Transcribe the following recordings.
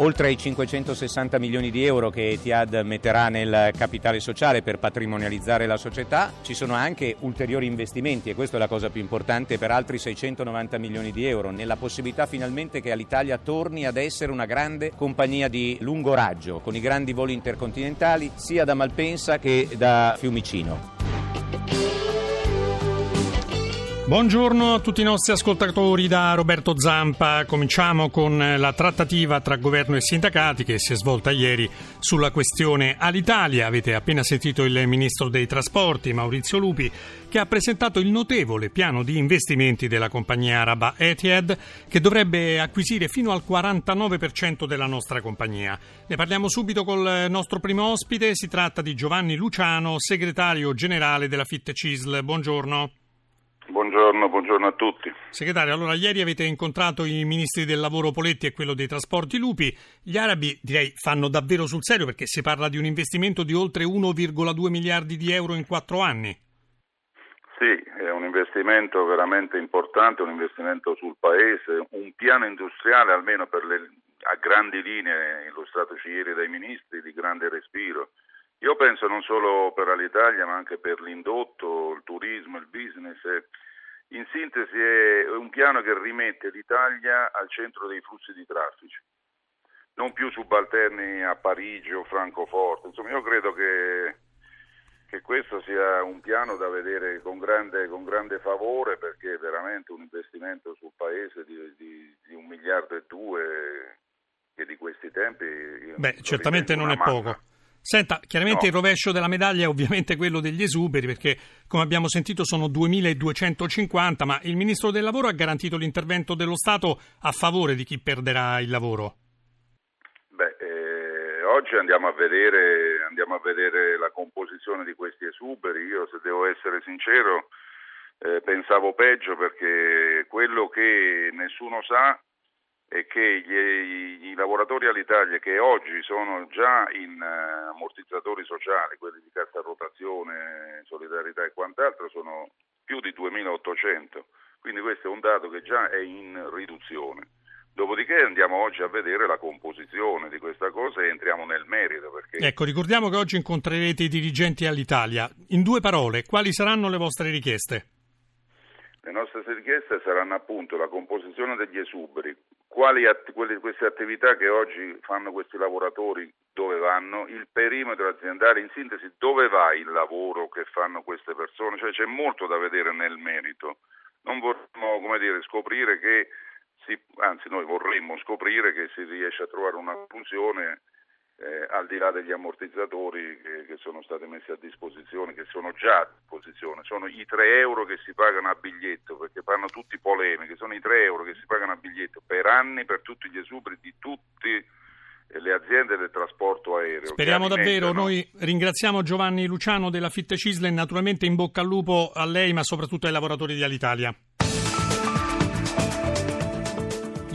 Oltre ai 560 milioni di euro che Etihad metterà nel capitale sociale per patrimonializzare la società, ci sono anche ulteriori investimenti e questa è la cosa più importante per altri 690 milioni di euro nella possibilità finalmente che Alitalia torni ad essere una grande compagnia di lungo raggio con i grandi voli intercontinentali sia da Malpensa che da Fiumicino. Buongiorno a tutti i nostri ascoltatori da Roberto Zampa. Cominciamo con la trattativa tra governo e sindacati che si è svolta ieri sulla questione Alitalia. Avete appena sentito il ministro dei trasporti Maurizio Lupi che ha presentato il notevole piano di investimenti della compagnia araba Etihad che dovrebbe acquisire fino al 49% della nostra compagnia. Ne parliamo subito col nostro primo ospite, si tratta di Giovanni Luciano, segretario generale della Fitte CISL. Buongiorno. Buongiorno, buongiorno, a tutti. Segretario, allora ieri avete incontrato i ministri del lavoro Poletti e quello dei trasporti Lupi. Gli arabi direi fanno davvero sul serio perché si parla di un investimento di oltre 1,2 miliardi di euro in quattro anni. Sì, è un investimento veramente importante, un investimento sul paese, un piano industriale almeno le, a grandi linee illustratoci ieri dai ministri di grande respiro io penso non solo per l'Italia ma anche per l'indotto, il turismo, il business. In sintesi è un piano che rimette l'Italia al centro dei flussi di traffico, non più subalterni a Parigi o Francoforte. Insomma, io credo che, che questo sia un piano da vedere con grande, con grande, favore perché è veramente un investimento sul paese di, di, di un miliardo e due che di questi tempi... Beh, certamente non è manna. poco. Senta, chiaramente no. il rovescio della medaglia è ovviamente quello degli esuberi, perché come abbiamo sentito sono 2.250, ma il Ministro del Lavoro ha garantito l'intervento dello Stato a favore di chi perderà il lavoro. Beh, eh, oggi andiamo a, vedere, andiamo a, vedere, la composizione di questi esuberi. Io, se devo essere sincero, eh, pensavo peggio perché quello che nessuno sa è che gli, i lavoratori all'Italia che oggi sono già in uh, ammortizzatori sociali, quelli di cassa rotazione, solidarietà e quant'altro, sono più di 2.800, quindi questo è un dato che già è in riduzione. Dopodiché andiamo oggi a vedere la composizione di questa cosa e entriamo nel merito. Perché... Ecco, ricordiamo che oggi incontrerete i dirigenti all'Italia. In due parole, quali saranno le vostre richieste? Le nostre richieste saranno appunto la composizione degli esuberi, quali att- quelle, queste attività che oggi fanno questi lavoratori, dove vanno, il perimetro aziendale, in sintesi dove va il lavoro che fanno queste persone, cioè c'è molto da vedere nel merito. Non vorremmo come dire, scoprire che si, anzi noi vorremmo scoprire che si riesce a trovare una funzione eh, al di là degli ammortizzatori che, che, sono stati messi a disposizione, che sono già a disposizione, sono i 3 euro che si pagano a biglietto, perché fanno tutti polemiche, sono i 3 euro che si pagano a biglietto per anni per tutti gli esuberi di tutte le aziende del trasporto aereo. Speriamo davvero, noi ringraziamo Giovanni Luciano della Fitte Cisle naturalmente in bocca al lupo a lei ma soprattutto ai lavoratori di Alitalia.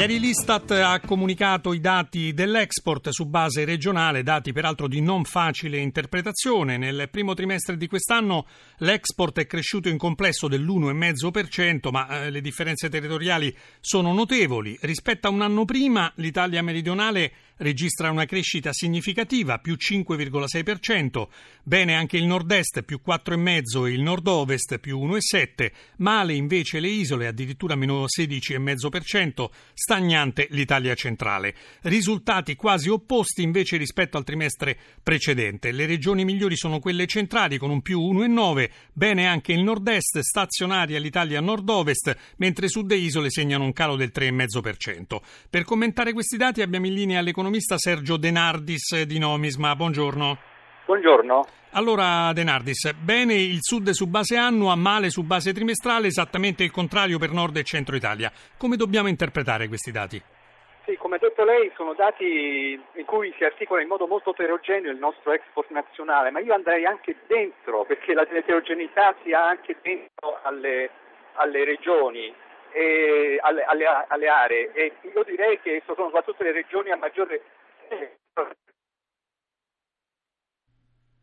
Ieri l'Istat ha comunicato i dati dell'export su base regionale, dati peraltro di non facile interpretazione. Nel primo trimestre di quest'anno l'export è cresciuto in complesso dell'1,5%, ma eh, le differenze territoriali sono notevoli. Rispetto a un anno prima, l'Italia meridionale registra una crescita significativa, più 5,6%, bene anche il nord-est, più 4,5% e il nord-ovest, più 1,7%, male invece le isole, addirittura meno 16,5%, stagnante l'Italia centrale. Risultati quasi opposti invece rispetto al trimestre precedente. Le regioni migliori sono quelle centrali con un più 1,9%, bene anche il nord-est, stazionaria l'Italia nord-ovest, mentre sud e isole segnano un calo del 3,5%. Per commentare questi dati abbiamo in linea l'economia l'economista Sergio Denardis di Nomisma. Buongiorno. Buongiorno. Allora, Denardis, bene il sud su base annua, male su base trimestrale, esattamente il contrario per nord e centro Italia. Come dobbiamo interpretare questi dati? Sì, come ha detto lei, sono dati in cui si articola in modo molto eterogeneo il nostro export nazionale, ma io andrei anche dentro, perché la eterogeneità si ha anche dentro alle, alle regioni e alle, alle, alle, aree e io direi che sono soprattutto le regioni a maggiore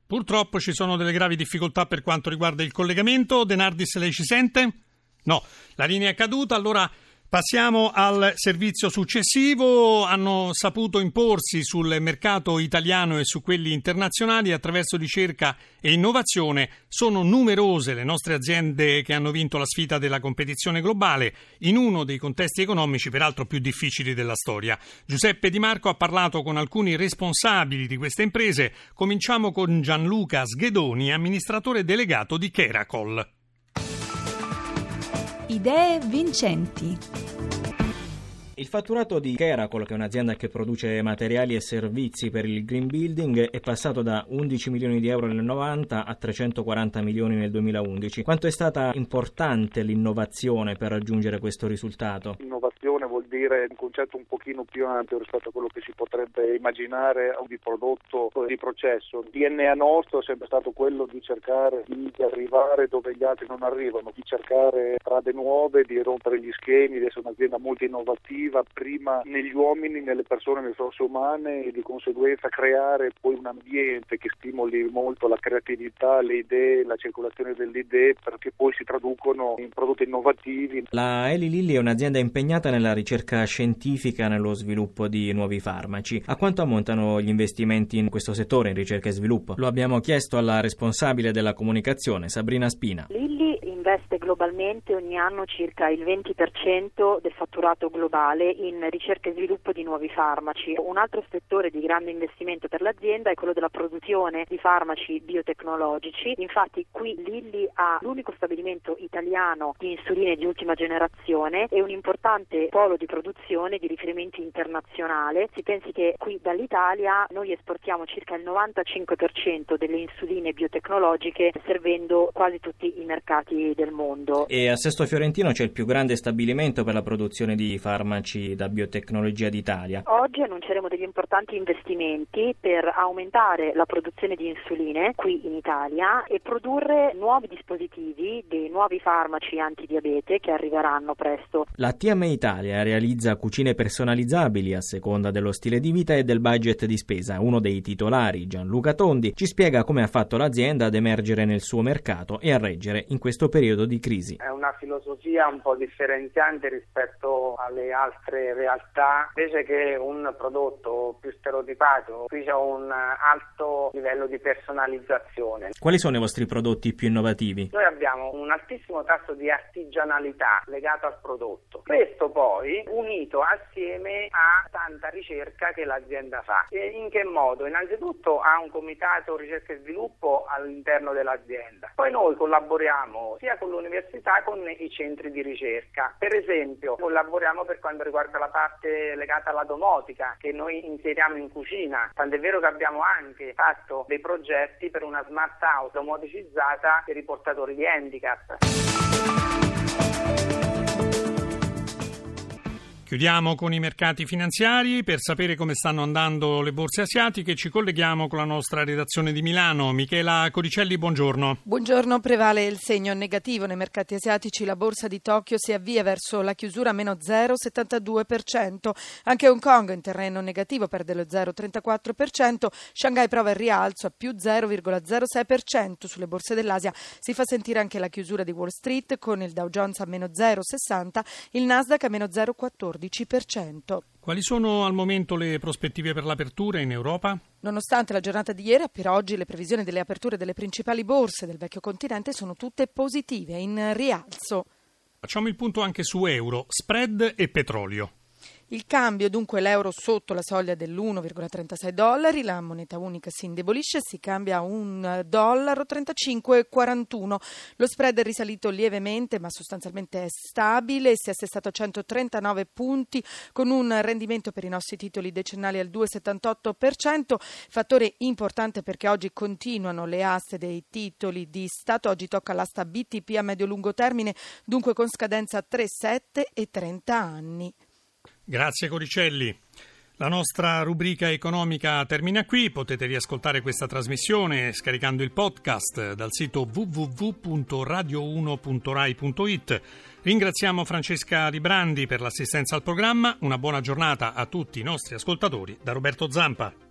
Purtroppo ci sono delle gravi difficoltà per quanto riguarda il collegamento. Denardis, lei ci sente? No, la linea è caduta, allora Passiamo al servizio successivo. Hanno saputo imporsi sul mercato italiano e su quelli internazionali attraverso ricerca e innovazione. Sono numerose le nostre aziende che hanno vinto la sfida della competizione globale in uno dei contesti economici peraltro più difficili della storia. Giuseppe Di Marco ha parlato con alcuni responsabili di queste imprese. Cominciamo con Gianluca Sghedoni, amministratore delegato di Keracol. Idee vincenti. Il fatturato di Keracol, che è un'azienda che produce materiali e servizi per il green building, è passato da 11 milioni di euro nel 90 a 340 milioni nel 2011. Quanto è stata importante l'innovazione per raggiungere questo risultato? Innovazione vuol dire un concetto un pochino più ampio rispetto a quello che si potrebbe immaginare di prodotto o di processo. Il DNA nostro è sempre stato quello di cercare di arrivare dove gli altri non arrivano, di cercare strade nuove, di rompere gli schemi, di essere un'azienda molto innovativa positiva prima negli uomini, nelle persone, nelle risorse umane e di conseguenza creare poi un ambiente che stimoli molto la creatività, le idee, la circolazione delle idee perché poi si traducono in prodotti innovativi. La Eli Lilly è un'azienda impegnata nella ricerca scientifica e nello sviluppo di nuovi farmaci. A quanto ammontano gli investimenti in questo settore, in ricerca e sviluppo? Lo abbiamo chiesto alla responsabile della comunicazione, Sabrina Spina. Lilly investe globalmente ogni anno circa il 20% del fatturato globale in ricerca e sviluppo di nuovi farmaci. Un altro settore di grande investimento per l'azienda è quello della produzione di farmaci biotecnologici. Infatti qui Lilly ha l'unico stabilimento italiano di insuline di ultima generazione e un importante polo di produzione di riferimento internazionale. Si pensi che qui dall'Italia noi esportiamo circa il 95% delle insuline biotecnologiche servendo quasi tutti i mercati del mondo. E a Sesto Fiorentino c'è il più grande stabilimento per la produzione di farmaci da biotecnologia d'Italia. Oggi annunceremo degli importanti investimenti per aumentare la produzione di insuline qui in Italia e produrre nuovi dispositivi, dei nuovi farmaci antidiabete che arriveranno presto. La TM Italia realizza cucine personalizzabili a seconda dello stile di vita e del budget di spesa. Uno dei titolari, Gianluca Tondi, ci spiega come ha fatto l'azienda ad emergere nel suo mercato e a reggere in questo periodo di crisi. È una filosofia un po' differenziante rispetto alle altre realtà, invece che un prodotto più stereotipato, qui c'è un alto livello di personalizzazione. Quali sono i vostri prodotti più innovativi? Noi abbiamo un altissimo tasso di artigianalità legato al prodotto. Questo poi unito assieme a tanta ricerca che l'azienda fa. E in che modo? Innanzitutto ha un comitato ricerca e sviluppo all'interno dell'azienda. Poi noi collaboriamo sia con l'università con i centri di ricerca. Per esempio, collaboriamo per quanto riguarda la parte legata alla domotica che noi inseriamo in cucina, tant'è vero che abbiamo anche fatto dei progetti per una smart house domoticizzata per i portatori di handicap. Chiudiamo con i mercati finanziari. Per sapere come stanno andando le borse asiatiche ci colleghiamo con la nostra redazione di Milano. Michela Coricelli, buongiorno. Buongiorno, prevale il segno negativo nei mercati asiatici. La borsa di Tokyo si avvia verso la chiusura meno 0,72%. Anche Hong Kong in terreno negativo perde lo 0,34%. Shanghai prova il rialzo a più 0,06%. Sulle borse dell'Asia si fa sentire anche la chiusura di Wall Street con il Dow Jones a meno 0,60, il Nasdaq a meno 0,14%. 14%. Quali sono al momento le prospettive per l'apertura in Europa? Nonostante la giornata di ieri, per oggi le previsioni delle aperture delle principali borse del vecchio continente sono tutte positive, in rialzo. Facciamo il punto anche su euro, spread e petrolio. Il cambio, dunque l'euro sotto la soglia dell'1,36 dollari, la moneta unica si indebolisce si cambia a un dollaro 35,41. Lo spread è risalito lievemente ma sostanzialmente è stabile, si è assestato a 139 punti con un rendimento per i nostri titoli decennali al 2,78%, fattore importante perché oggi continuano le aste dei titoli di Stato, oggi tocca l'asta BTP a medio-lungo termine, dunque con scadenza 3,7 e 30 anni. Grazie Coricelli. La nostra rubrica economica termina qui, potete riascoltare questa trasmissione scaricando il podcast dal sito www.radio1.rai.it. Ringraziamo Francesca Ribrandi per l'assistenza al programma, una buona giornata a tutti i nostri ascoltatori da Roberto Zampa.